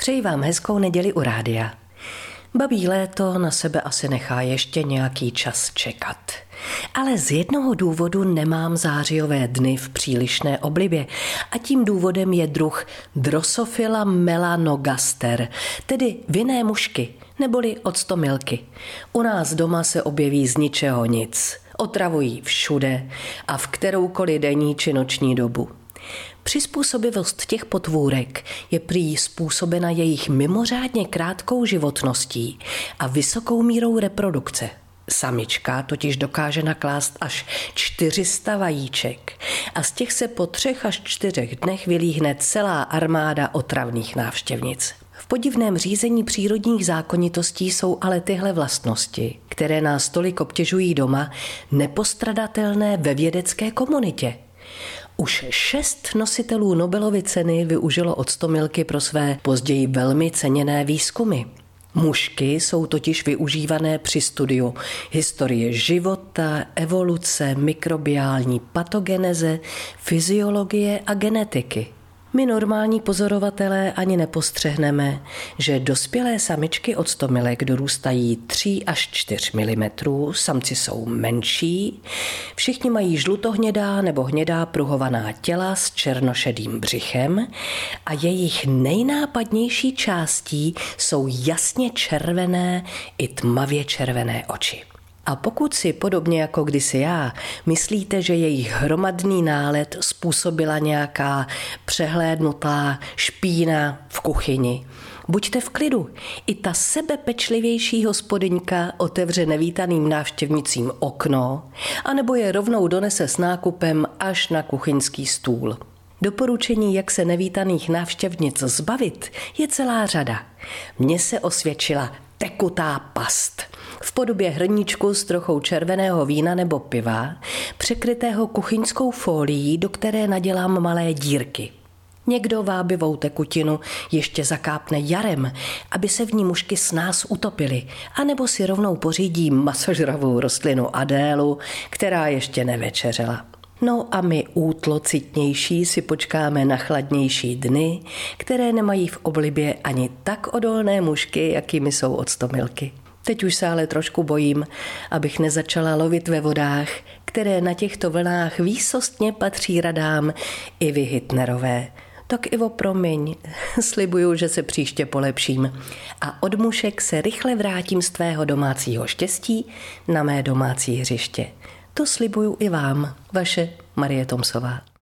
Přeji vám hezkou neděli u rádia. Babí léto na sebe asi nechá ještě nějaký čas čekat. Ale z jednoho důvodu nemám zářijové dny v přílišné oblibě a tím důvodem je druh Drosophila melanogaster, tedy vinné mušky, neboli octomilky. U nás doma se objeví z ničeho nic. Otravují všude a v kteroukoliv denní či noční dobu. Přizpůsobivost těch potvůrek je prý způsobena jejich mimořádně krátkou životností a vysokou mírou reprodukce. Samička totiž dokáže naklást až 400 vajíček a z těch se po třech až čtyřech dnech vylíhne celá armáda otravných návštěvnic. V podivném řízení přírodních zákonitostí jsou ale tyhle vlastnosti, které nás tolik obtěžují doma, nepostradatelné ve vědecké komunitě. Už šest nositelů Nobelovy ceny využilo octomilky pro své později velmi ceněné výzkumy. Mušky jsou totiž využívané při studiu historie života, evoluce, mikrobiální patogeneze, fyziologie a genetiky – my normální pozorovatelé ani nepostřehneme, že dospělé samičky od stomilek dorůstají 3 až 4 mm, samci jsou menší, všichni mají žlutohnědá nebo hnědá pruhovaná těla s černošedým břichem a jejich nejnápadnější částí jsou jasně červené i tmavě červené oči. A pokud si podobně jako kdysi já myslíte, že jejich hromadný nálet způsobila nějaká přehlédnutá špína v kuchyni, Buďte v klidu. I ta sebepečlivější hospodyňka otevře nevítaným návštěvnicím okno, anebo je rovnou donese s nákupem až na kuchyňský stůl. Doporučení, jak se nevítaných návštěvnic zbavit, je celá řada. Mně se osvědčila tekutá past v podobě hrníčku s trochou červeného vína nebo piva, překrytého kuchyňskou fólií, do které nadělám malé dírky. Někdo vábivou tekutinu ještě zakápne jarem, aby se v ní mušky s nás utopily, anebo si rovnou pořídí masožravou rostlinu Adélu, která ještě nevečeřela. No a my útlocitnější si počkáme na chladnější dny, které nemají v oblibě ani tak odolné mušky, jakými jsou octomilky. Teď už se ale trošku bojím, abych nezačala lovit ve vodách, které na těchto vlnách výsostně patří radám i vy Hitnerové. Tak Ivo, promiň, slibuju, že se příště polepším. A od mušek se rychle vrátím z tvého domácího štěstí na mé domácí hřiště. To slibuju i vám, vaše Marie Tomsová.